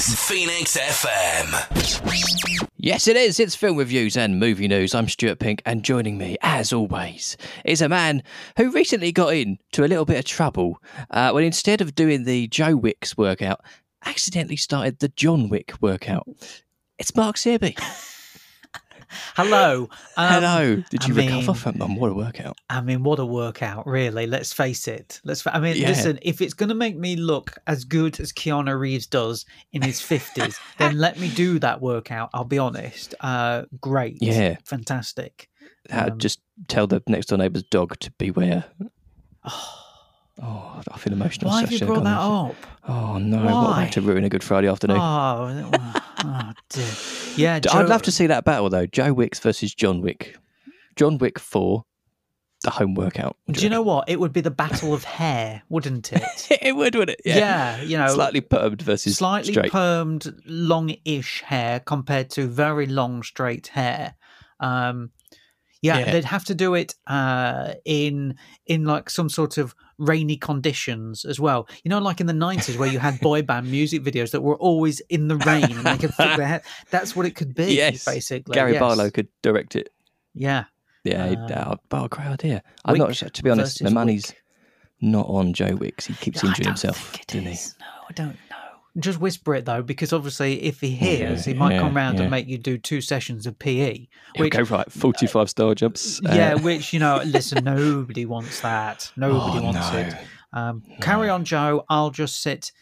is Phoenix FM. Yes, it is. It's film reviews and movie news. I'm Stuart Pink, and joining me, as always, is a man who recently got into a little bit of trouble uh, when instead of doing the Joe Wicks workout, accidentally started the John Wick workout. It's Mark Searby. Hello. Um, Hello. Did I you recover mean- from them? What a workout. I mean, what a workout, really. Let's face it. Let's. I mean, Yeah. listen. If it's going to make me look as good as Keanu Reeves does in his fifties, then let me do that workout. I'll be honest. Uh, great. Yeah. Fantastic. Um, just tell the next door neighbour's dog to beware. Oh, I feel emotional. Why have you brought that up? Oh no! What a Why? way to ruin a good Friday afternoon. Oh, oh dear. Yeah. I'd love to see that battle though. Joe Wicks versus John Wick. John Wick four, the home workout. Do you know what? It would be the battle of hair, wouldn't it? it would, would it? yeah. You know, slightly permed versus slightly straight. permed, long-ish hair compared to very long, straight hair. Um, yeah, Yeah. they'd have to do it uh, in in like some sort of rainy conditions as well. You know, like in the nineties where you had boy band music videos that were always in the rain and they could their hair. That's what it could be. yes, basically. Gary yes. Barlow could direct it. Yeah. Yeah, Uh, uh, oh, great idea. I'm not to be honest. The money's Wick. not on Joe Wicks. He keeps I injuring himself, doesn't he? No, I don't. Just whisper it though, because obviously, if he hears, he might yeah, come round yeah. and make you do two sessions of PE. Which, go right, forty-five star jumps. uh, yeah, which you know, listen, nobody wants that. Nobody oh, wants no. it. Um, Carry on, Joe. I'll just sit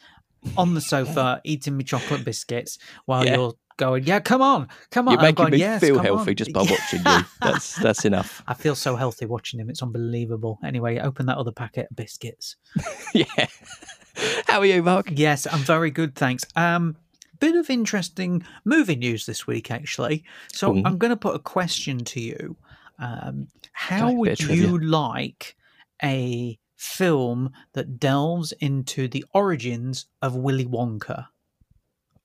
on the sofa eating my chocolate biscuits while Yeah. you're going. Yeah, come on, come on. You're making going, me yes, feel healthy on." just by watching you. That's that's enough. I feel so healthy watching him. It's unbelievable. Anyway, open that other packet of biscuits. yeah. How are you, Mark? Yes, I'm very good, thanks. Um, bit of interesting movie news this week, actually. So Ooh. I'm going to put a question to you. Um, how would you like a film that delves into the origins of Willy Wonka?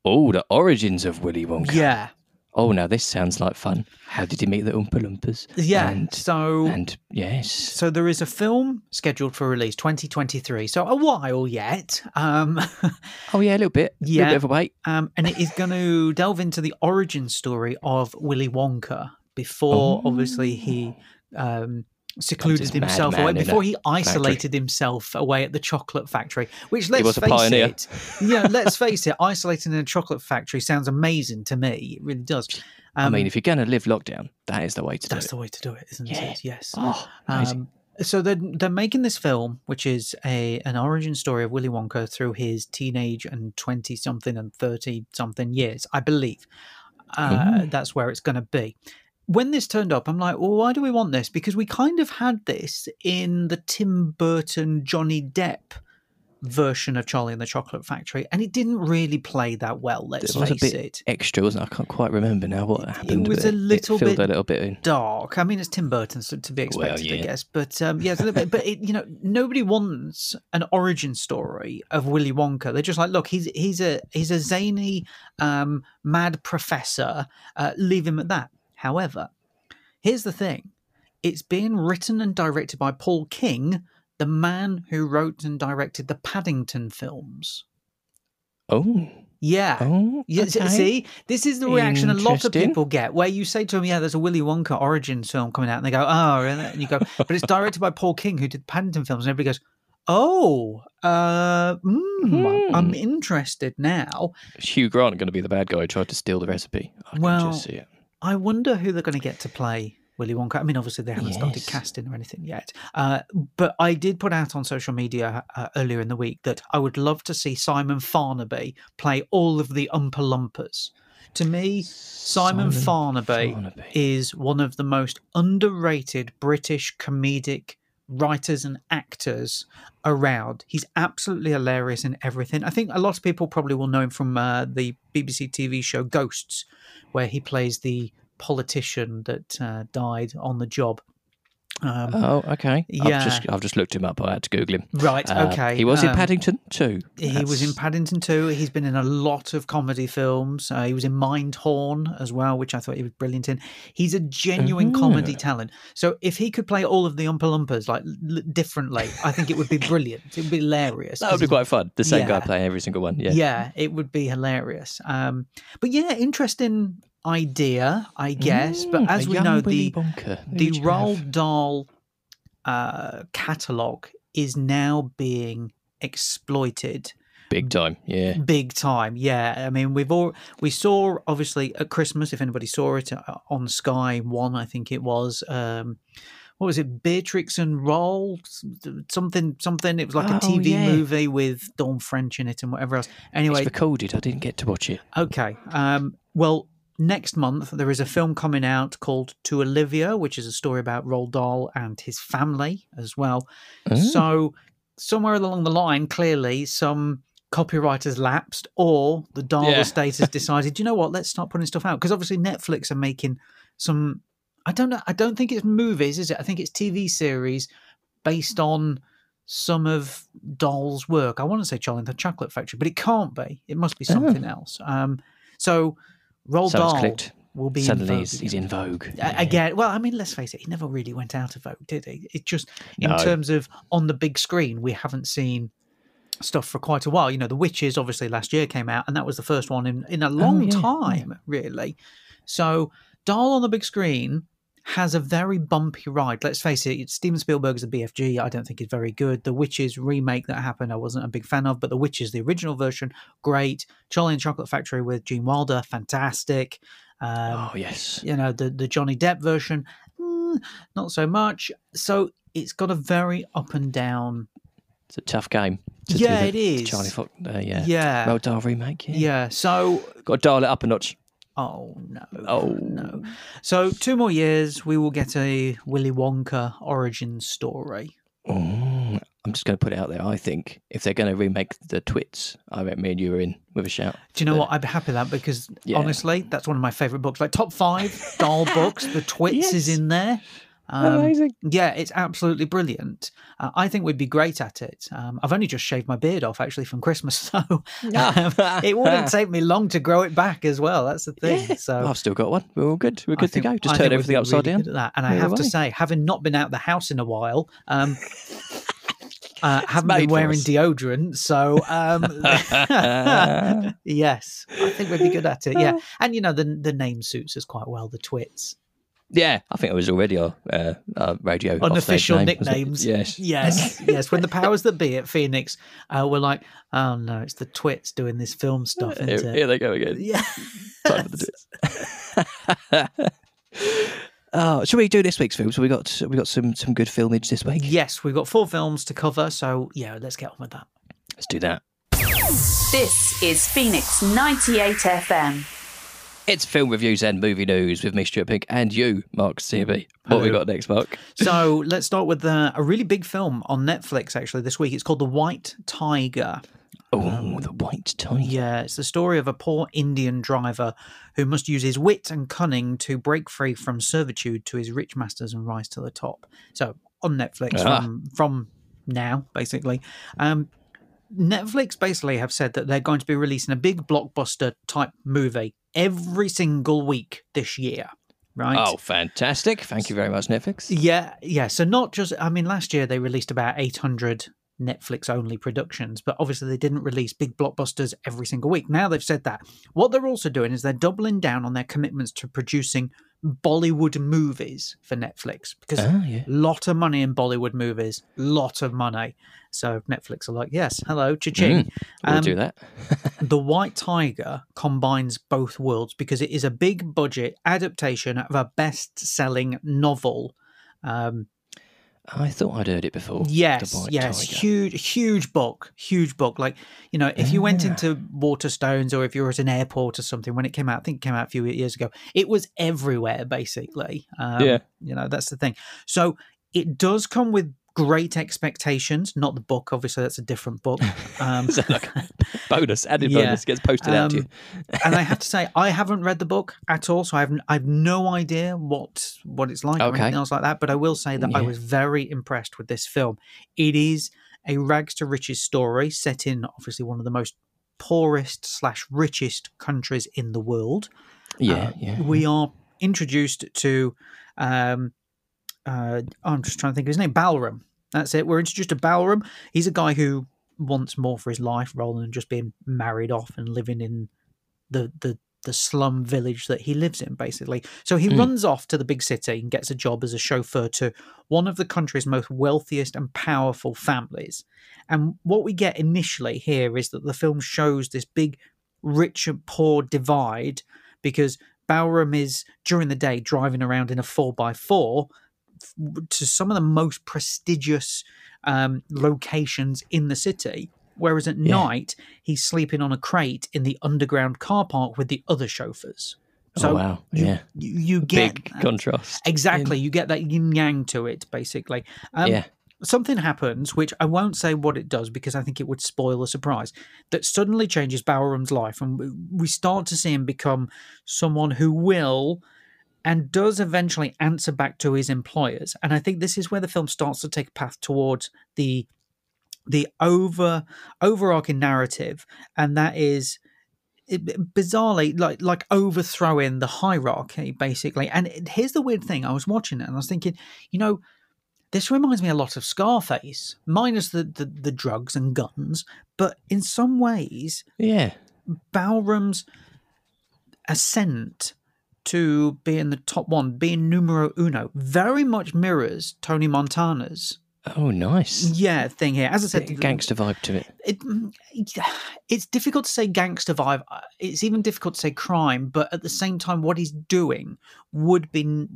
Oh, the origins of Willy Wonka. Yeah, Oh, now this sounds like fun. How did he meet the Oompa Loompas? yeah. And, so, and yes. so there is a film scheduled for release 2023. So a while yet. Um, Oh, yeah, a little bit. A Yeah. little bit of a wait. um, and it is going to delve into the origin story of Willy Wonka before, obviously, he um, secluded himself away, before he isolated himself away at the chocolate factory. Which, let's face it, yeah, let's face it, isolating in a chocolate factory sounds amazing to me. It really does. I Um, mean, if you're going to live lockdown, that is the way to do it. that's the way to do it, isn't Yeah. it? Yes. Oh. Um, so they're they're making this film, which is a an origin story of Willy Wonka through his teenage and twenty something and thirty something years, I believe. Uh, Ooh. that's where it's going to be. When this turned up, I'm like, well, why do we want this? Because we kind of had this in the Tim Burton Johnny Depp version of Charlie and the Chocolate Factory, and it didn't really play that well. Let's it was a face bit it. extra, wasn't it? I can't quite remember now what happened. It was a it- little it bit a little bit in. dark. I mean, it's Tim Burton, so to be Well, expected, I guess. But um, yeah, it's a little bit. But it, you know, nobody wants an origin story of Willy Wonka. They're just like, look, he's he's a he's a zany, um, mad professor. Uh, leave him at that. However, here's the thing: it's being written and directed by Paul King, the man who wrote and directed the Paddington films. Oh, Yeah. oh, okay. see, this is the reaction a lot of people get where you say to them, "Yeah, there's a Willy Wonka origins film coming out," and they go, "Oh," and you go, "But it's directed by Paul King, who did Paddington films," and everybody goes, "Oh, uh, mm, I'm Hmm. interested now." Hugh Grant going to be the bad guy who tried to steal the recipe? I Well, can just see it. I wonder who they're going to get to play Willy Wonka. I mean, obviously they haven't started casting or anything yet. Uh, but I did put out on social media uh, earlier in the week that I would love to see Simon Farnaby play all of the Oompa Loompas. To me, Simon, Farnaby, Farnaby. is one of the most underrated British comedic writers and actors around. He's absolutely hilarious in everything. I think a lot of people probably will know him from uh, the BBC TV show Ghosts, where he plays the politician that uh, died on the job. Um, Oh, okay. Yeah. I've just I've just looked him up. I had to Google him. right. Uh, okay. He was in um, Paddington too. He was in Paddington too. He's been in a lot of comedy films. Uh, he was in Mindhorn as well, which I thought he was brilliant in. He's a genuine comedy Ah. talent. So if he could play all of the Oompa Loompas like l- differently, I think it would be brilliant. It would be hilarious. That would be quite fun. The same guy playing every single one. Yeah. yeah, it would be hilarious. Um, but yeah, interesting idea, I guess. but Mm, as we know, Willy the Wonka. Who the would Roald? Dahl uh, catalog is now being exploited big time. Yeah. big time yeah i mean we've all we saw obviously at christmas if anybody saw it uh, on sky one i think it was um what was it beatrix and Roald something something it was like a Oh, tv yeah. movie with dawn french in it and whatever else anyway It's recorded. I didn't get to watch it. Okay. Um, well, next month there is a film coming out called To Olivia, which is a story about Roald Dahl and his family as well. Oh. So somewhere along the line, clearly some copywriters lapsed, or the Dahl Yeah. estate has decided, you know what, let's start putting stuff out because obviously Netflix are making some. I don't know. I don't think it's movies, is it? I think it's TV series based on some of Dahl's work. I want to say Charlie and the Chocolate Factory, but it can't be. It must be Oh. something else. Um, so Roald So Dahl clicked. will be in Suddenly vogue he's, he's in vogue. Yeah. again. Well, I mean, let's face it, he never really went out of vogue, did he? It just in No. terms of on the big screen, we haven't seen stuff for quite a while. You know, The Witches obviously last year came out, and that was the first one in in a oh, long yeah, yeah. time, really. So Dahl on the big screen has a very bumpy ride. Let's face it, Steven Spielberg's a BFG. I don't think is very good. The Witches remake that happened, I wasn't a big fan of, but The Witches, the original version, great. Charlie and Chocolate Factory with Gene Wilder, fantastic. Um, oh yes. you know the the Johnny Depp version, mm, not so much. So it's got a very up and down. It's a tough game. to Yeah, the is. Charlie Fox. Uh, yeah. Yeah, Roald Dahl remake. Yeah. yeah. So Got to dial it up a notch. Oh no, Oh no. So two more years, we will get a Willy Wonka origin story. Mm, I'm just going to put it out there. I think if they're going to remake the Twits, I bet me and you are in with a shout. Do you know But- what? I'd be happy with that because Yeah. honestly, that's one of my favorite books. Like top five Dahl books. The Twits is in there. Um, Amazing. Yeah, it's absolutely brilliant. Uh, I think we'd be great at it. Um, I've only just shaved my beard off actually from Christmas, so um, it wouldn't take me long to grow it back as well. That's the thing. Yeah. So Well, I've still got one. We're all good. We're good think- to go. Just I turn everything upside really down. good at that. And I Move have to say, having not been out the house in a while, um, uh, haven't been wearing deodorant, so um, yes, I think we'd be good at it. Yeah, and you know the the name suits us quite well. The twits. Yeah, I think it was already our, uh, our radio unofficial name, nicknames. Yes. yes, yes. When the powers that be at Phoenix uh, were like, "Oh no, it's the twits doing this film stuff." Here, Isn't here it? they go again. Yeah. Time for the twits. oh, shall we do this week's films? We got we got some some good filmage this week. yes, we've got four films to cover, so yeah, let's get on with that. Let's do that. This is Phoenix 98 FM. It's film reviews and movie news with me, Stuart Pink, and you, Mark Searby. What we got next, Mark? So let's start with uh, a really big film on Netflix. Actually, this week it's called The White Tiger. Oh, the White Tiger. Yeah, it's the story of a poor Indian driver who must use his wit and cunning to break free from servitude to his rich masters and rise to the top. So on Netflix Ah. from from now, basically. Um, Netflix basically have said that they're going to be releasing a big blockbuster type movie every single week this year. Right. Oh, fantastic! Thank you very much, Netflix. Yeah, yeah. So not just, I mean, last year they released about 800 Netflix only productions, but obviously they didn't release big blockbusters every single week. Now they've said that. What they're also doing is they're doubling down on their commitments to producing Bollywood movies for Netflix because Ah, yeah. lot of money in Bollywood movies, lot of money. So Netflix are like, yes, hello, cha-ching. We'll Um, do that. The White Tiger combines both worlds because it is a big budget adaptation of a best-selling novel. Um, I thought I'd heard it before. yes, yes, Tiger. huge, huge book, huge book. Like you know, if you went Ah. into Waterstones or if you were at an airport or something when it came out, I think it came out a few years ago. It was everywhere, basically. Um, Yeah. you know that's the thing. So it does come with Great Expectations, not the book. Obviously, that's a different book. Um, So, like, bonus, added Yeah. bonus gets posted out to you. um, and I have to say, I haven't read the book at all, so I have I've no idea what what it's like or anything else like that. But I will say that I was very impressed with this film. It is a rags to riches story set in obviously one of the most poorest slash richest countries in the world. Yeah, Uh, yeah. We are introduced to, um, uh, I'm just trying to think of his name, Balram. That's it. We're introduced to Balram. He's a guy who wants more for his life rather than just being married off and living in the the the slum village that he lives in, basically. So he Mm. runs off to the big city and gets a job as a chauffeur to one of the country's most wealthiest and powerful families. And what we get initially here is that the film shows this big rich and poor divide because Balram is during the day driving around in a 4x4 f- to some of the most prestigious um, locations in the city. Whereas at Yeah. night, he's sleeping on a crate in the underground car park with the other chauffeurs. So oh, wow. you, yeah. you, you get Big that. contrast. exactly. You get that yin yang to it, basically. Um, yeah. something happens, which I won't say what it does because I think it would spoil the surprise, that suddenly changes Balram's life. And we start to see him become someone who will and does eventually answer back to his employers. And I think this is where the film starts to take a path towards the the over overarching narrative, and that is it, bizarrely like like overthrowing the hierarchy basically and it, here's the weird thing i was watching it and i was thinking you know this reminds me a lot of scarface minus the the, the drugs and guns but in some ways Yeah. Balram's ascent to being the top one, being numero uno, very much mirrors Tony Montana's Oh, nice. yeah thing here. As I said, gangster vibe to it. it, it's difficult to say gangster vibe. Uh, It's even difficult to say crime, but at the same time, what he's doing would be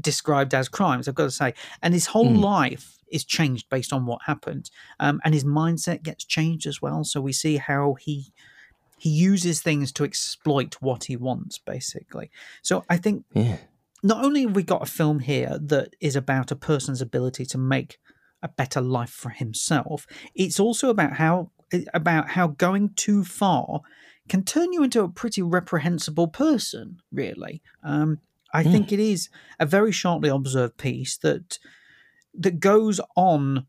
described as crimes. I've got to say, and his whole Hmm. life is changed based on what happened, um, and his mindset gets changed as well. So we see how he he uses things to exploit what he wants, basically. So I think Yeah. not only have we got a film here that is about a person's ability to make a better life for himself, it's also about how about how going too far can turn you into a pretty reprehensible person. Really, um, I Hmm. think it is a very sharply observed piece that that goes on.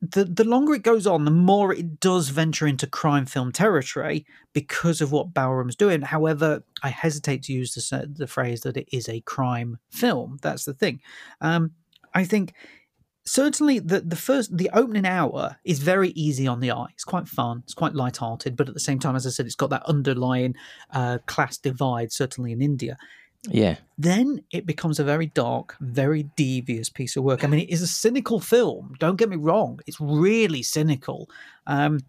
The the longer it goes on, the more it does venture into crime film territory because of what Balram's doing. However, I hesitate to use the the phrase that it is a crime film. That's the thing. Um, I think certainly the the first the opening hour is very easy on the eye. It's quite fun. It's quite light-hearted, but at the same time, as I said, it's got that underlying uh, class divide. Certainly in India. Yeah. Then it becomes a very dark, very devious piece of work. I mean, it is a cynical film. Don't get me wrong; it's really cynical. Um,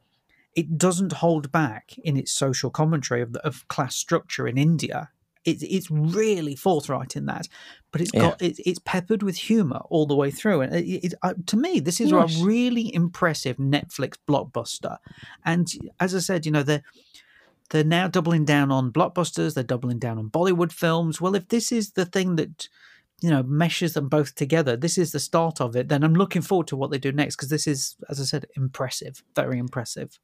it doesn't hold back in its social commentary of, of class structure in India. It's it's really forthright in that, but it's got it's, it's peppered with humor all the way through. And it, it, uh, to me, this is Nice. a really impressive Netflix blockbuster. And as I said, you know they're they're now doubling down on blockbusters. They're doubling down on Bollywood films. Well, if this is the thing that you know meshes them both together, this is the start of it. Then I'm looking forward to what they do next because this is, as I said, impressive, very impressive.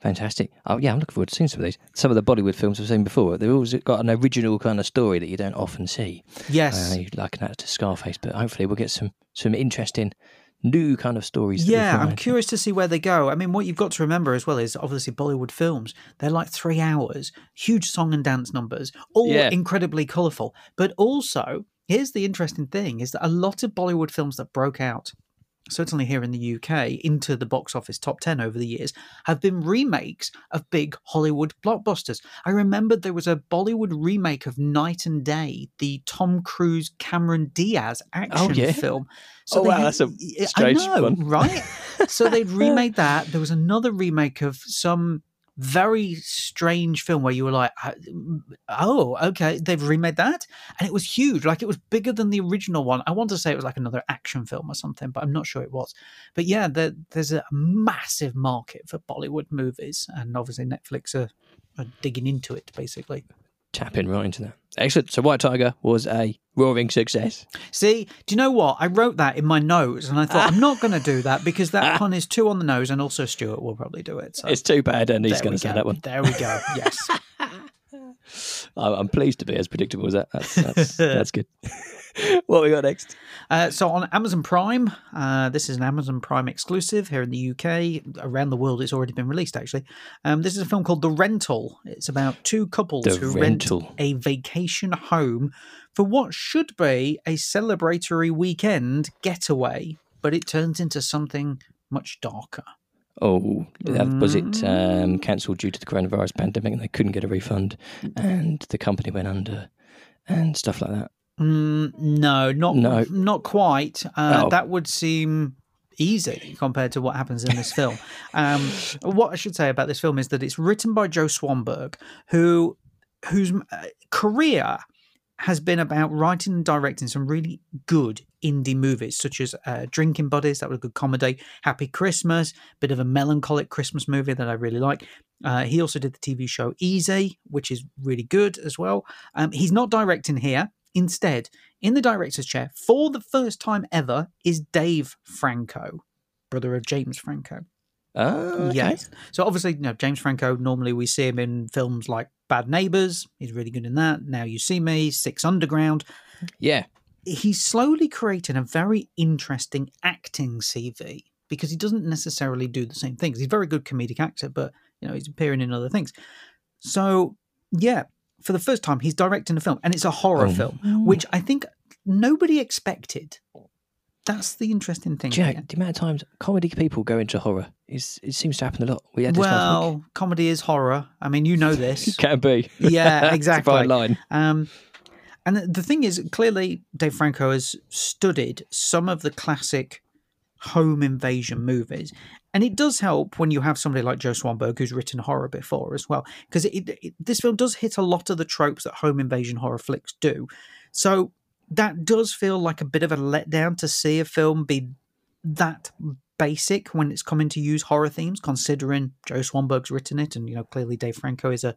Fantastic. Oh, yeah, I'm looking forward to seeing some of these. Some of the Bollywood films I've seen before, they've always got an original kind of story that you don't often see. Yes. Uh, liken that to Scarface, but hopefully we'll get some some interesting new kind of stories. Yeah, I'm curious to see where they go. I mean, what you've got to remember as well is obviously Bollywood films. They're like three hours, huge song and dance numbers, all Yeah. incredibly colourful. But also, here's the interesting thing: is that a lot of Bollywood films that broke out, certainly here in the UK, into the box office top ten over the years, have been remakes of big Hollywood blockbusters. I remember there was a Bollywood remake of Knight and Day, the Tom Cruise Cameron Diaz oh, action yeah? film. Oh, they wow, had- that's a I strange know, one. right? so they'd remade that. There was another remake of some very strange film where you were like, uh, oh, okay, they've remade that, and it was huge. Like it was bigger than the original one. I want to say it was like another action film or something, but I'm not sure it was. But yeah, there, there's a massive market for Bollywood movies, and obviously Netflix are, are digging into it basically. Tapping right into that. Excellent. So White Tiger was a roaring success. See, do you know what? I wrote that in my notes, and I thought I'm not going to do that because that pun is too on the nose, and also Stuart will probably do it. So It's too bad, and he's going to say that one. There we go. Yes. I'm pleased to be as predictable as that. That's that's, that's good. what we got next? Uh, so on Amazon Prime, uh, this is an Amazon Prime exclusive here in the UK. Around the world, it's already been released. Actually, um, this is a film called The Rental. It's about two couples The who Rental. rent a vacation home for what should be a celebratory weekend getaway, but it turns into something much darker. Oh, that- was it um, cancelled due to the coronavirus pandemic, and they couldn't get a refund, and the company went under, and stuff like that. Mm, no, not No. not quite. Uh, Oh. That would seem easy compared to what happens in this film. Um, what I should say about this film is that it's written by Joe Swanberg, who whose uh, career has been about writing and directing some really good indie movies, such as uh, Drinking Buddies, that was a good comedy, Happy Christmas, bit of a melancholic Christmas movie that I really like. Uh, he also did the TV show Easy, which is really good as well. Um, he's not directing here. Instead, in the director's chair, for the first time ever, is Dave Franco, brother of James Franco. Oh, okay. Yes. So obviously, you know, James Franco, normally we see him in films like Bad Neighbours. He's really good in that. Now You See Me, Six Underground. Yeah. He's slowly creating a very interesting acting CV because he doesn't necessarily do the same things. He's a very good comedic actor, but, you know, he's appearing in other things. So, yeah, for the first time, he's directing a film and it's a horror Oh. film, which I think nobody expected. That's the interesting thing. Jack, here. the amount of times comedy people go into horror is it seems to happen a lot. We had this last. Well, comedy is horror. I mean, you know this. Can be. Yeah, It's a exactly. fine line. Um, and the- thing is, clearly, Dave Franco has studied some of the classic home invasion movies. And it does help when you have somebody like Joe Swanberg who's written horror before as well, because this film does hit a lot of the tropes that home invasion horror flicks do. So that does feel like a bit of a letdown to see a film be that basic when it's coming to use horror themes, considering Joe Swanberg's written it, and you know clearly Dave Franco is a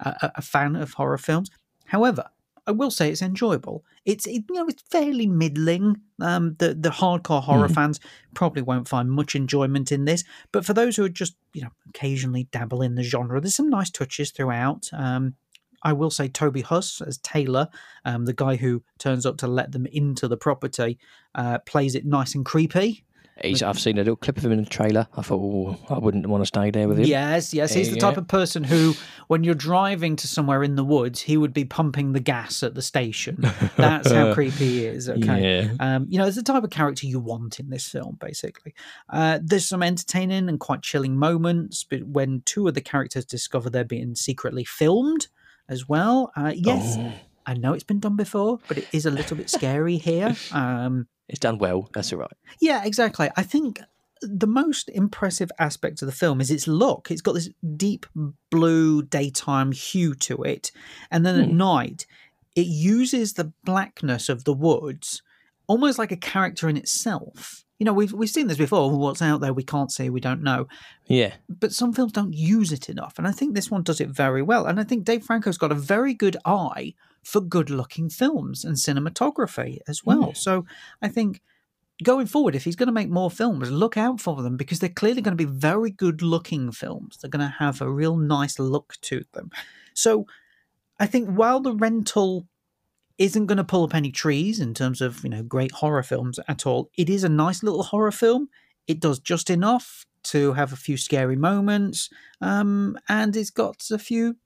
a, a fan of horror films. However, I will say it's enjoyable. It's it, you know it's fairly middling. Um, the the hardcore horror fans probably won't find much enjoyment in this, but for those who are just you know occasionally dabble in the genre, there's some nice touches throughout. Um, I will say Toby Huss as Taylor, um, the guy who turns up to let them into the property, uh, plays it nice and creepy. He's, I've seen a little clip of him in the trailer. I thought, oh, I wouldn't want to stay there with him. Yes, yes. He's the type of person who, when you're driving to somewhere in the woods, he would be pumping the gas at the station. That's how creepy he is. Okay. Yeah. Um, you know, it's the type of character you want in this film, basically. Uh, there's some entertaining and quite chilling moments, but when two of the characters discover they're being secretly filmed as well. Uh, yes, Oh. I know it's been done before, but it is a little bit scary here. Um, It's done well. That's all right. yeah, exactly. I think the most impressive aspect of the film is its look. It's got this deep blue daytime hue to it. And then at night, it uses the blackness of the woods almost like a character in itself. You know, we've, we've seen this before. What's out there we can't see, we don't know. Yeah. But some films don't use it enough. And I think this one does it very well. And I think Dave Franco's got a very good eye for good looking films and cinematography as well. So I think going forward, if he's going to make more films, look out for them because they're clearly going to be very good looking films. They're going to have a real nice look to them. So I think while the rental isn't going to pull up any trees in terms of you know great horror films at all, it is a nice little horror film. It does just enough to have a few scary moments, um, and it's got a few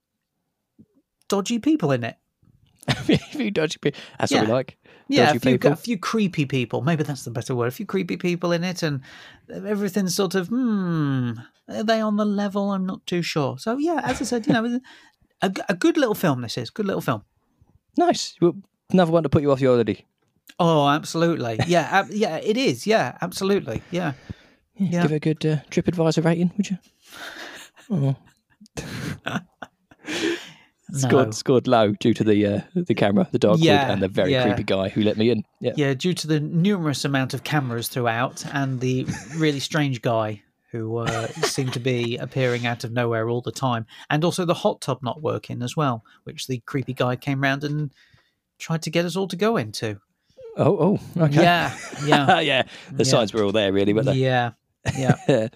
dodgy people in it. if you dodgy people, that's what we Yeah. like. Yeah, a few, people. a few creepy people. Maybe that's the better word. A few creepy people in it, and everything's sort of hmm. Are they on the level? I'm not too sure. So yeah, as I said, you know, a, a good little film. This is good little film. Nice. Another one to put you off your holiday. Oh, absolutely. Yeah, ab- yeah, it is. Yeah, absolutely. Yeah. Yeah. Give it a good uh, TripAdvisor rating, would you? Oh. Scored, No. scored low due to the uh, the camera, the dark Yeah, and the very yeah. creepy guy who let me in. Yeah. Yeah, due to the numerous amount of cameras throughout and the really strange guy who uh, seem to be appearing out of nowhere all the time, and also the hot tub not working as well, which the creepy guy came round and tried to get us all to go into. Oh, oh, okay. Yeah, yeah, yeah. The Yeah. signs were all there, really, weren't they? yeah, yeah.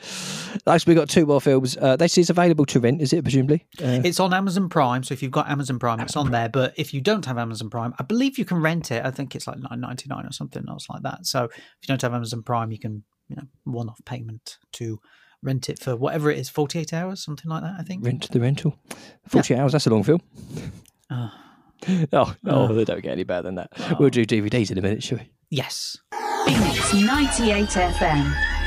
Nice. We got two more films. Uh, this is available to rent, is it? Presumably. Uh, It's on Amazon Prime, so if you've got Amazon Prime, it's on there. But if you don't have Amazon Prime, I believe you can rent it. I think it's like nine ninety nine or something else like that. So if you don't have Amazon Prime, you can you know one off payment to rent it for whatever it is, forty eight hours, something like that. I think. rent the rental. Forty hours. That's a long film. Ah. Oh. Oh, oh, they don't get any better than that. We'll ah. do DVDs in a minute, shall we? Yes. Phoenix 98 FM.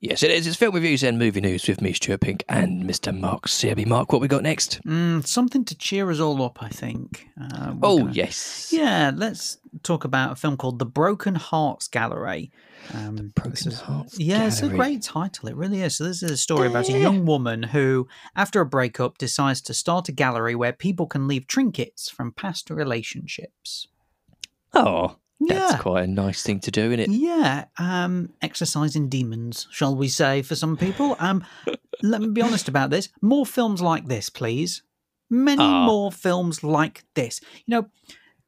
Yes, it is. It's film reviews and movie news with me, Stuart Pink, and Mr. Mark Searby. Mark, what we got next? Mm, something to cheer us all up, I think. Uh, Oh, gonna- yes. Yeah, let's talk about a film called The Broken Hearts Gallery. Um, the Broken Hearts Yeah, it's a great title. It really is. So this is a story about a young woman who, after a breakup, decides to start a gallery where people can leave trinkets from past relationships. Oh, that's quite a nice thing to do, isn't it? Yeah, um, exercising demons, shall we say, for some people. Um, let me be honest about this. More films like this, please. Many Ah. more films like this. You know,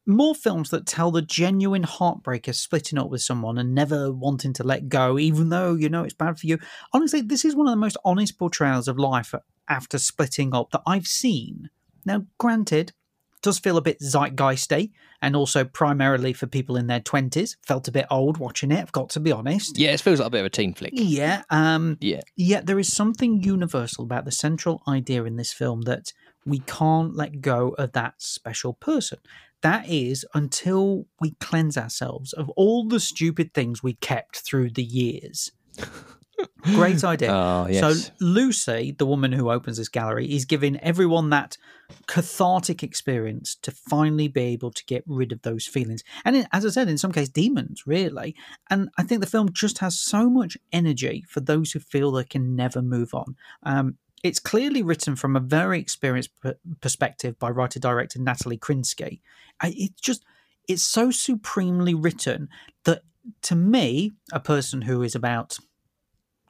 more films that tell the genuine heartbreaker splitting up with someone and never wanting to let go, even though you know it's bad for you. Honestly, this is one of the most honest portrayals of life after splitting up that I've seen. Now, granted, does feel a bit zeitgeisty and also primarily for people in their 20s. Felt a bit old watching it, I've got to be honest. Yeah, it feels like a bit of a teen flick. Yeah, um, Yeah. Yet there is something universal about the central idea in this film that we can't let go of that special person. That is until we cleanse ourselves of all the stupid things we kept through the years. Great idea. Oh, yes. So Lucy, the woman who opens this gallery, is giving everyone that cathartic experience to finally be able to get rid of those feelings. And in, as I said, in some cases, demons, really. And I think the film just has so much energy for those who feel they can never move on. Um, it's clearly written from a very experienced p- perspective by writer director Natalie Krinsky. It's just, it's so supremely written that to me, a person who is about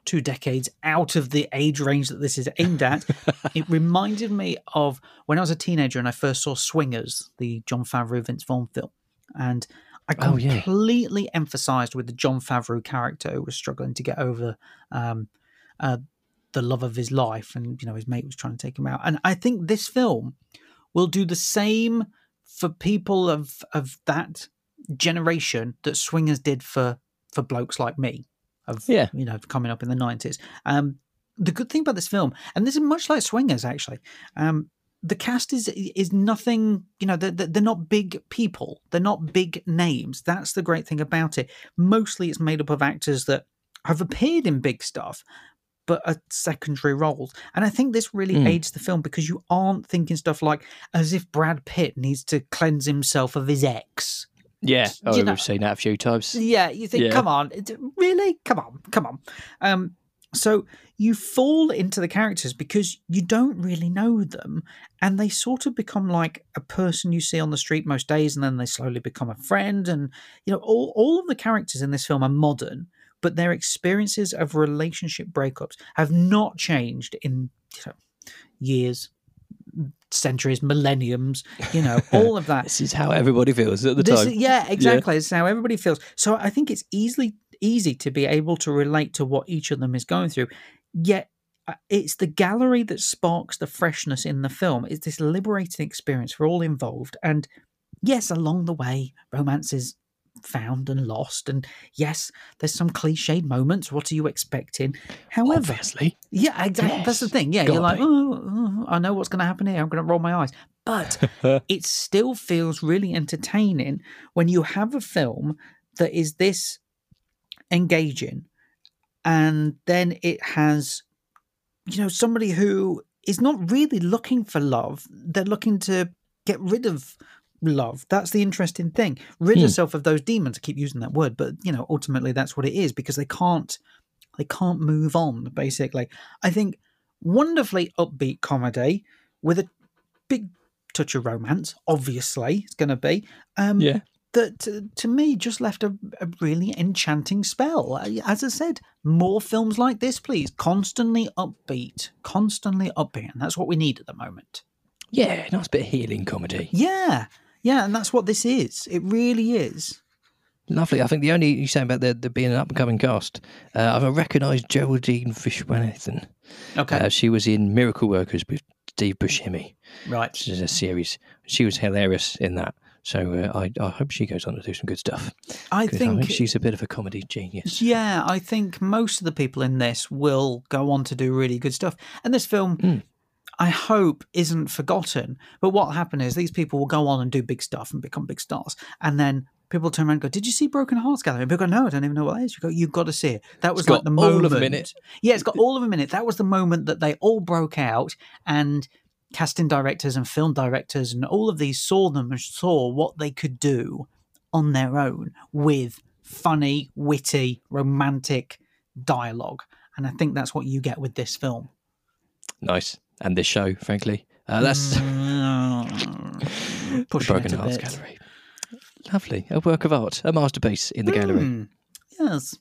two decades out of the age range that this is aimed at, it reminded me of when I was a teenager and I first saw Swingers, the Jon Favreau Vince Vaughn film. And I Oh, yeah. completely emphasized with the Jon Favreau character who was struggling to get over um, uh, the love of his life. And, you know, his mate was trying to take him out. And I think this film will do the same for people of, of that generation that Swingers did for, for blokes like me of Yeah. you know coming up in the 90s um the good thing about this film and this is much like swingers actually um the cast is is nothing you know they're, they're not big people. They're not big names. That's the great thing about it. Mostly it's made up of actors that have appeared in big stuff but a secondary roles. And i think this really Hmm. aids the film because you aren't thinking stuff like as if brad pitt needs to cleanse himself of his ex Yeah. Oh, you know- we've seen that a few times. yeah, you think, Yeah. come on, really? Come on, come on. Um, so you fall into the characters because you don't really know them, and they sort of become like a person you see on the street most days, and then they slowly become a friend. And you know, all all of the characters in this film are modern, but their experiences of relationship breakups have not changed in you know, years, centuries, millenniums. You know, all of that. This is how everybody feels at the This time. is- yeah, exactly. It's how everybody feels. So I think it's easily easy to be able to relate to what each of them is going through. Yet uh, it's the gallery that sparks the freshness in the film. It's this liberating experience for all involved. And yes, along the way, romance is found and lost. And yes, there's some cliched moments. What are you expecting? However, Obviously. yeah, exactly. That's the thing. Yeah, gotta you're like, oh, oh, I know what's going to happen here. I'm going to roll my eyes. But it still feels really entertaining when you have a film that is this engaging and then it has, you know, somebody who is not really looking for love. They're looking to get rid of love. That's the interesting thing. Rid Hmm. yourself of those demons. I keep using that word, but you know, ultimately that's what it is because they can't they can't move on, basically. I think wonderfully upbeat comedy with a big touch of romance, obviously, it's gonna be. Um Yeah. that uh, to me just left a, a really enchanting spell. As I said, more films like this, please. Constantly upbeat, constantly upbeat, and that's what we need at the moment. Yeah, nice bit of healing comedy. Yeah, yeah, and that's what this is. It really is. Lovely. I think the only you say about there, there being an up and coming cast, uh, I've recognised Geraldine Viswanathan. Okay, Uh, she was in Miracle Workers with Steve Buscemi, right. which is a series. She was hilarious in that. So uh, I, I hope she goes on to do some good stuff. I think, she's a bit of a comedy genius. yeah, I think most of the people in this will go on to do really good stuff. And this film, Mm. I hope, isn't forgotten. But what will happen is these people will go on and do big stuff and become big stars. And then people turn around and go, Did you see Broken Hearts Gallery? And people go, No, I don't even know what that is. You go, You've got to see it. That was It's like got the all moment. of them in it. Yeah, it's got all of in it. That was the moment that they all broke out and casting directors and film directors and all of these saw them and saw what they could do on their own with funny, witty, romantic dialogue. And I think that's what you get with this film. Nice. And this show, frankly. Uh, that's Mm, pushing Broken Hearts bit. Gallery. Lovely. A work of art, a masterpiece in the gallery. Mm, yes.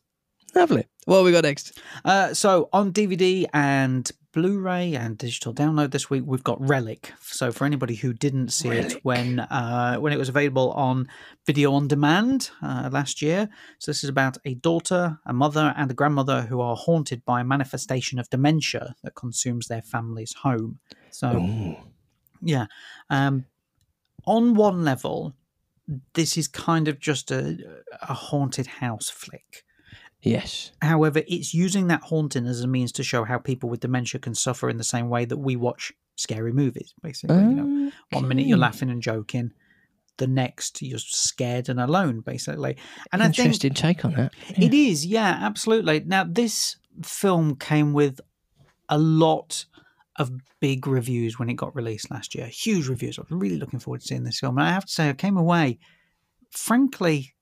Lovely. What have we got next? Uh, so on DVD and Blu-ray and digital download this week, we've got Relic. So for anybody who didn't see Relic. it when uh, when it was available on video on demand uh, last year, so this is about a daughter, a mother, and a grandmother who are haunted by a manifestation of dementia that consumes their family's home. So Ooh. yeah. Um, on one level, this is kind of just a, a haunted house flick. Yes. However, it's using that haunting as a means to show how people with dementia can suffer in the same way that we watch scary movies, basically. You know, one minute you're laughing and joking, the next you're scared and alone, basically. And I think Interesting take on that. it is, yeah, absolutely. Now, this film came with a lot of big reviews when it got released last year. Huge reviews. I was really looking forward to seeing this film. And I have to say, I came away, frankly,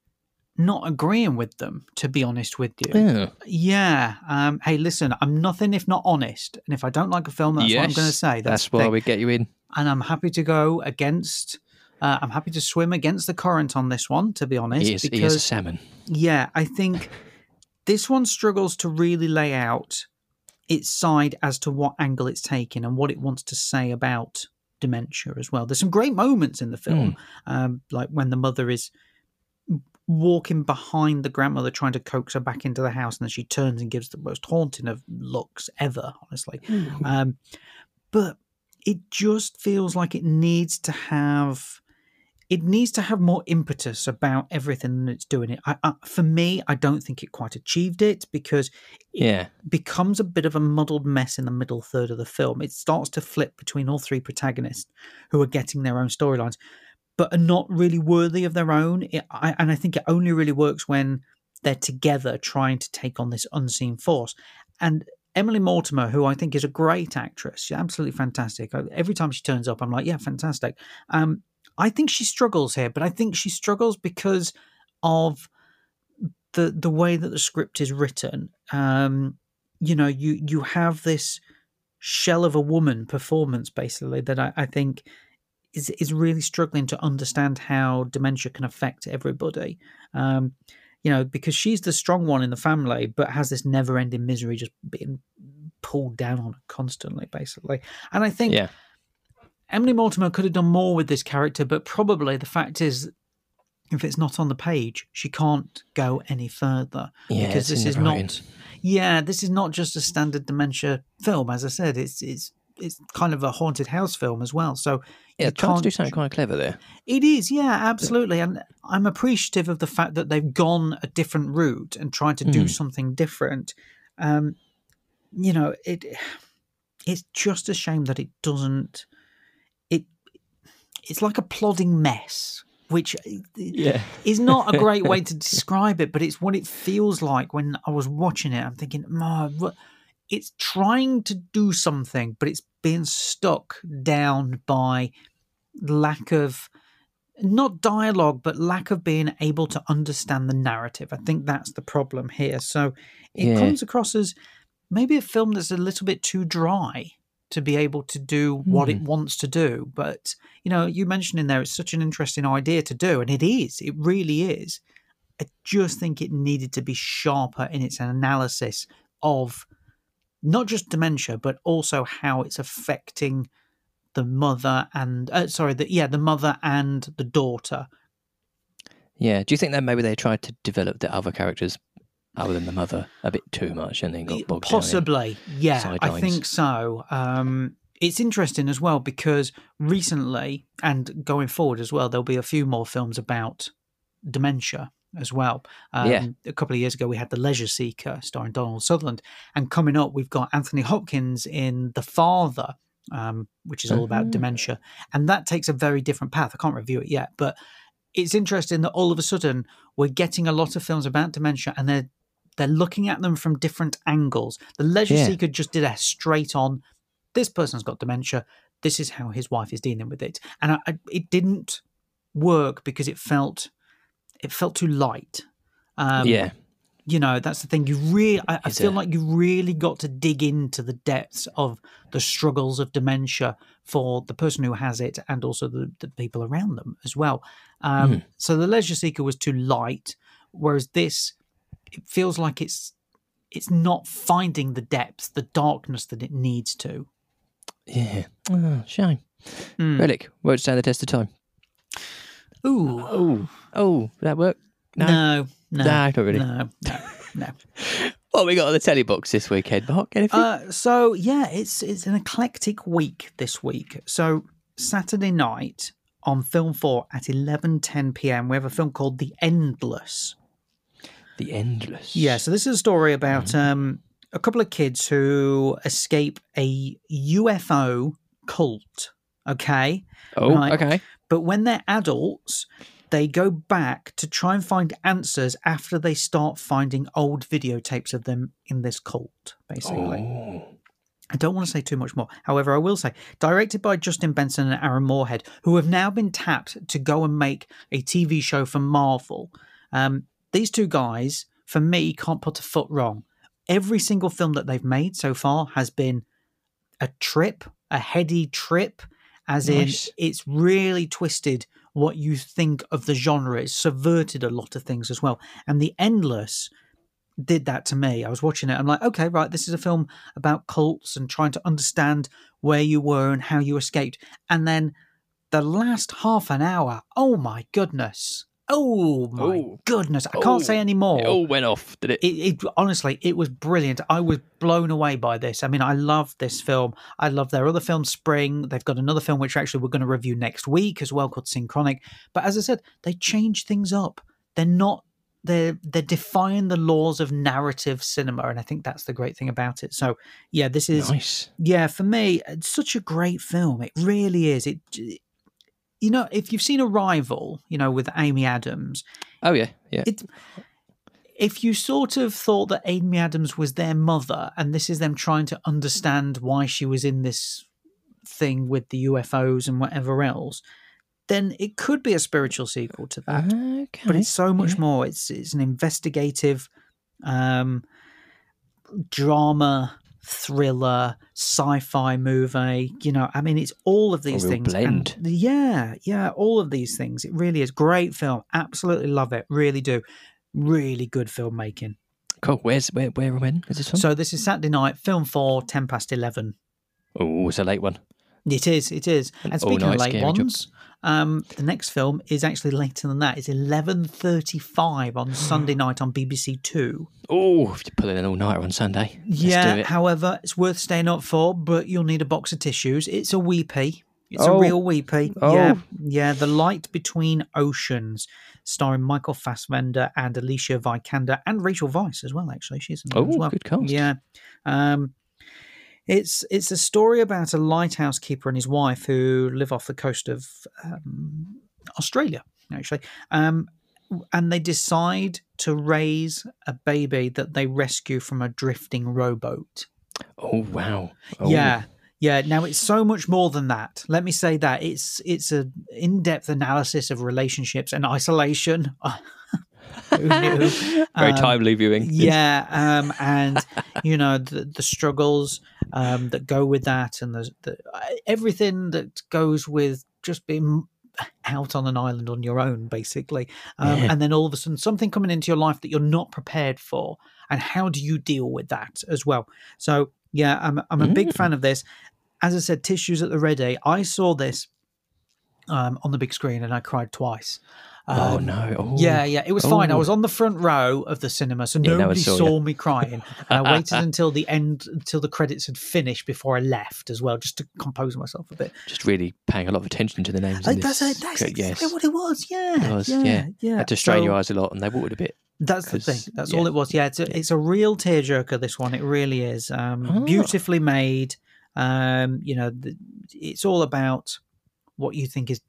not agreeing with them, to be honest with you. Yeah. Yeah. Um, hey, listen, I'm nothing if not honest. And if I don't like a film, that's what I'm going to say. That's, That's why thing. we get you in. And I'm happy to go against. Uh, I'm happy to swim against the current on this one, to be honest, He is, he is a salmon. yeah, I think this one struggles to really lay out its side as to what angle it's taking and what it wants to say about dementia as well. There's some great moments in the film, um, like when the mother is walking behind the grandmother trying to coax her back into the house and then she turns and gives the most haunting of looks ever honestly. Um, but it just feels like it needs to have it needs to have more impetus about everything that it's doing it. I, I, for me i don't think it quite achieved it because it Yeah. becomes a bit of a muddled mess in the middle third of the film. It starts to flip between all three protagonists who are getting their own storylines but are not really worthy of their own it, I, and i think it only really works when they're together trying to take on this unseen force and Emily Mortimer, who I think is a great actress, she's absolutely fantastic. Every time she turns up, I'm like, yeah, fantastic. Um, I think she struggles here, but I think she struggles because of the the way that the script is written. Um, you know, you you have this shell of a woman performance basically that I, I think is is really struggling to understand how dementia can affect everybody. Um, you know, because she's the strong one in the family, but has this never ending misery just being pulled down on constantly, basically. And I think Yeah. Emily Mortimer could have done more with this character, but probably the fact is, if it's not on the page, she can't go any further Yeah, because this is not. Yeah, this is not just a standard dementia film. As I said, it's it's it's kind of a haunted house film as well. So Yeah, trying to do something kind of clever there. it is, yeah, absolutely. And I'm appreciative of the fact that they've gone a different route and tried to do Mm. something different. Um, you know, it it's just a shame that it doesn't it it's like a plodding mess, which Yeah. is not a great way to describe it, but it's what it feels like when I was watching it. I'm thinking, "Ma, what-" it's trying to do something, but it's being stuck down by lack of not dialogue, but lack of being able to understand the narrative. I think that's the problem here. So it Yeah. comes across as maybe a film that's a little bit too dry. to be able to do what it hmm. wants to do. But you know, you mentioned in there it's such an interesting idea to do, and it is. It really is. I just think it needed to be sharper in its analysis of not just dementia, but also how it's affecting the mother and uh, sorry, the yeah, the mother and the daughter. Yeah. Do you think that maybe they tried to develop the other characters other than the mother a bit too much and then got bogged Possibly, yeah, I think so. Um, it's interesting as well because recently and going forward as well, there'll be a few more films about dementia as well. Um, Yeah. A couple of years ago, we had The Leisure Seeker starring Donald Sutherland, and coming up, we've got Anthony Hopkins in The Father. Um, which is all about Oh. dementia, and that takes a very different path. I can't review it yet, but it's interesting that all of a sudden we're getting a lot of films about dementia, and they're they're looking at them from different angles. The Leisure Yeah. Seeker just did a straight on. This person's got dementia. This is how his wife is dealing with it, and I, I, it didn't work because it felt it felt too light. Um, yeah. You know that's the thing. You really, I, I feel a- like you really got to dig into the depths of the struggles of dementia for the person who has it and also the, the people around them as well. Um, Hmm. So the Leisure Seeker was too light, whereas this it feels like it's it's not finding the depth, the darkness that it needs to. Yeah. Oh, shame. Mm. Relic won't stand the test of time. Ooh, Oh. Oh, that work? No. no, no, No, not really. no, no, no. What we got on the telly box this weekend, Mark? Anything? Uh, so yeah, it's it's an eclectic week this week. So Saturday night on Film Four at eleven ten p.m. we have a film called The Endless. the Endless. Yeah, so this is a story about um, a couple of kids who escape a UFO cult. Okay, Oh, Right. okay. but when they're adults, they go back to try and find answers after they start finding old videotapes of them in this cult. Basically. Oh. I don't want to say too much more. However, I will say, directed by Justin Benson and Aaron Moorhead, who have now been tapped to go and make a TV show for Marvel. Um, these two guys, for me, can't put a foot wrong. Every single film that they've made so far has been a trip, a heady trip, as Nice. in it's really twisted what you think of the genre. It's subverted a lot of things as well. And The Endless did that to me. I was watching it. I'm like, okay, right, this is a film about cults and trying to understand where you were and how you escaped. And then the last half an hour, oh my goodness. Oh my Oh. goodness. I Oh. can't say oh. any more It all went off, did it? it, it honestly it was brilliant i was blown away by this i mean i love this film i love their other film spring they've got another film which actually we're going to review next week as well called synchronic but as i said they change things up they're not they're they're defying the laws of narrative cinema and i think that's the great thing about it so yeah this is nice. yeah for me it's such a great film it really is it you know if you've seen arrival you know with amy adams Oh, yeah. Yeah. it if you sort of thought that Amy Adams was their mother and this is them trying to understand why she was in this thing with the UFOs and whatever else, then it could be a spiritual sequel to that. okay. But it's so much yeah. more. It's it's an investigative um drama thriller sci-fi movie you know i mean it's all of these things blend. and yeah yeah all of these things. It really is great film. Absolutely love it. Really do. Really good filmmaking. Cool. Where's where where when is this so this is saturday night film 4 10 past 11 oh, it's a late one. It is it is and speaking of late ones um the next film is actually later than that it's 11.35 on sunday night on bbc 2 Oh, if you pull in an all nighter on Sunday. Let's yeah, do it. however, it's worth staying up for, but you'll need a box of tissues. It's a weepy. It's Oh. a real weepy. Oh. Yeah, yeah. The Light Between Oceans, starring Michael Fassbender and Alicia Vikander and Rachel Weisz as well. Actually, she's in it as Oh, well. good cast. Yeah. Um, it's it's a story about a lighthouse keeper and his wife who live off the coast of um, Australia, actually. Um, and they decide to raise a baby that they rescue from a drifting rowboat. Oh wow. Oh. Yeah. Yeah, now it's so much more than that. Let me say that it's it's a in-depth analysis of relationships and isolation. Very Um, timely viewing. Yeah, um, and you know the the struggles um, that go with that, and the, the everything that goes with just being out on an island on your own, basically. Um, Yeah. And then all of a sudden, something coming into your life that you're not prepared for, and how do you deal with that as well? So yeah, I'm I'm a big fan of this. As I said, tissues at the ready. I saw this um, on the big screen and I cried twice. Oh Um, no! Oh. yeah, yeah, it was fine. I Oh. was on the front row of the cinema, so Yeah, no nobody saw saw me crying. And I waited until the end, until the credits had finished before I left as well, just to compose myself a bit. just really paying a lot of attention to the names. Uh, in that's it. That's script, exactly yes. what it was. Yeah, It was, yeah, yeah. yeah. Had to strain your eyes a lot, and they watered a bit. That's the thing. That's yeah. all it was. Yeah, it's a, it's a real tearjerker. This one, it really is. Um, Ah. Beautifully made. Um, you know, the, it's all about what you think is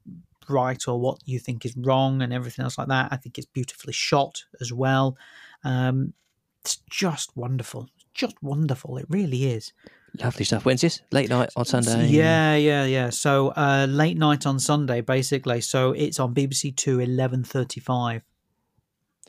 right or what you think is wrong and everything else like that. I think it's beautifully shot as well. Um, it's just wonderful. Just wonderful. It really is. Lovely stuff. When's this? Late night on Sunday. Yeah, yeah, yeah. So uh, late night on Sunday, basically. So it's on BBC Two, eleven thirty-five.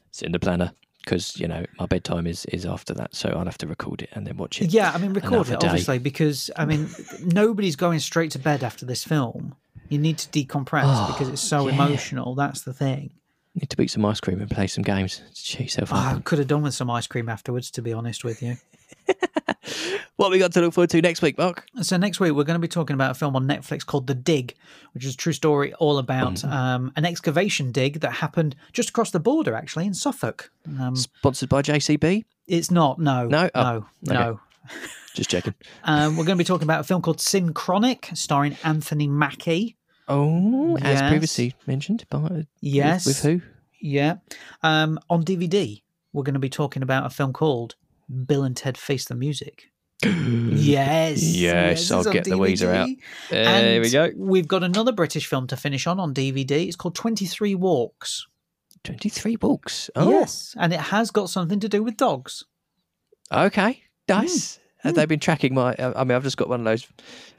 it's in the planner because you know my bedtime is is after that, so I'll have to record it and then watch it. Yeah, I mean, record it day. obviously because I mean, nobody's going straight to bed after this film. You need to decompress Oh, because it's so yeah. emotional. That's the thing. Need to beat some ice cream and play some games. Cheer yourself Oh, I could have done with some ice cream afterwards, to be honest with you. What we got to look forward to next week, Mark? So next week we're going to be talking about a film on Netflix called The Dig, which is a true story all about Mm. um, an excavation dig that happened just across the border, actually in Suffolk. Um, Sponsored by JCB. it's not. No. No? Oh, No. No. Just checking. Um, we're going to be talking about a film called Synchronic, starring Anthony Mackie. Oh, as previously mentioned by Yes. with, who? Yeah. Um, on DVD, we're going to be talking about a film called Bill and Ted Face the Music. yes. Yes, I'll it's on get the Weezer out. There we go. We've got another British film to finish on on DVD. It's called 23 Walks. Twenty three books. Oh, Yes. And it has got something to do with dogs. Okay, nice. Have they been tracking my? I mean, I've just got one of those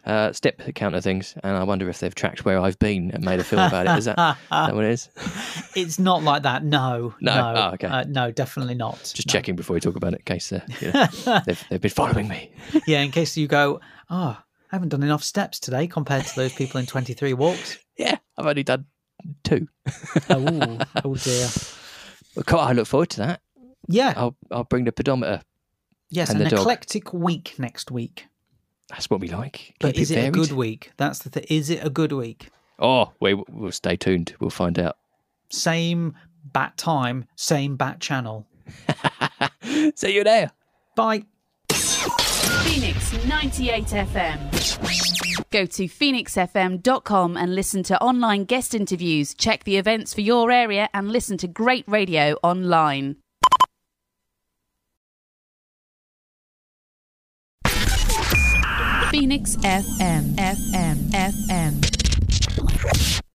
uh, step counter things, and I wonder if they've tracked where I've been and made a film about it. Is that that what it is? It's not like that. No. No? No. Oh, okay. Uh, no, definitely not. Just No. checking before we talk about it, in case uh, you know, they've they've been following me. Yeah, in case you go, oh, I haven't done enough steps today compared to those people in 23 walks. Yeah, I've only done two. Oh, oh dear. Well, I look forward to that. Yeah. I'll I'll bring the pedometer. Yes, and an the dog. eclectic week next week. That's what we like. But is it a good week? That's the thing. Is it a good week? Oh, we we'll stay tuned. We'll find out. Same bat time, same bat channel. See you there. Bye. Phoenix 98 FM. Go to phoenixfm.com and listen to online guest interviews, check the events for your area, and listen to great radio online. Phoenix FM, FM, FM.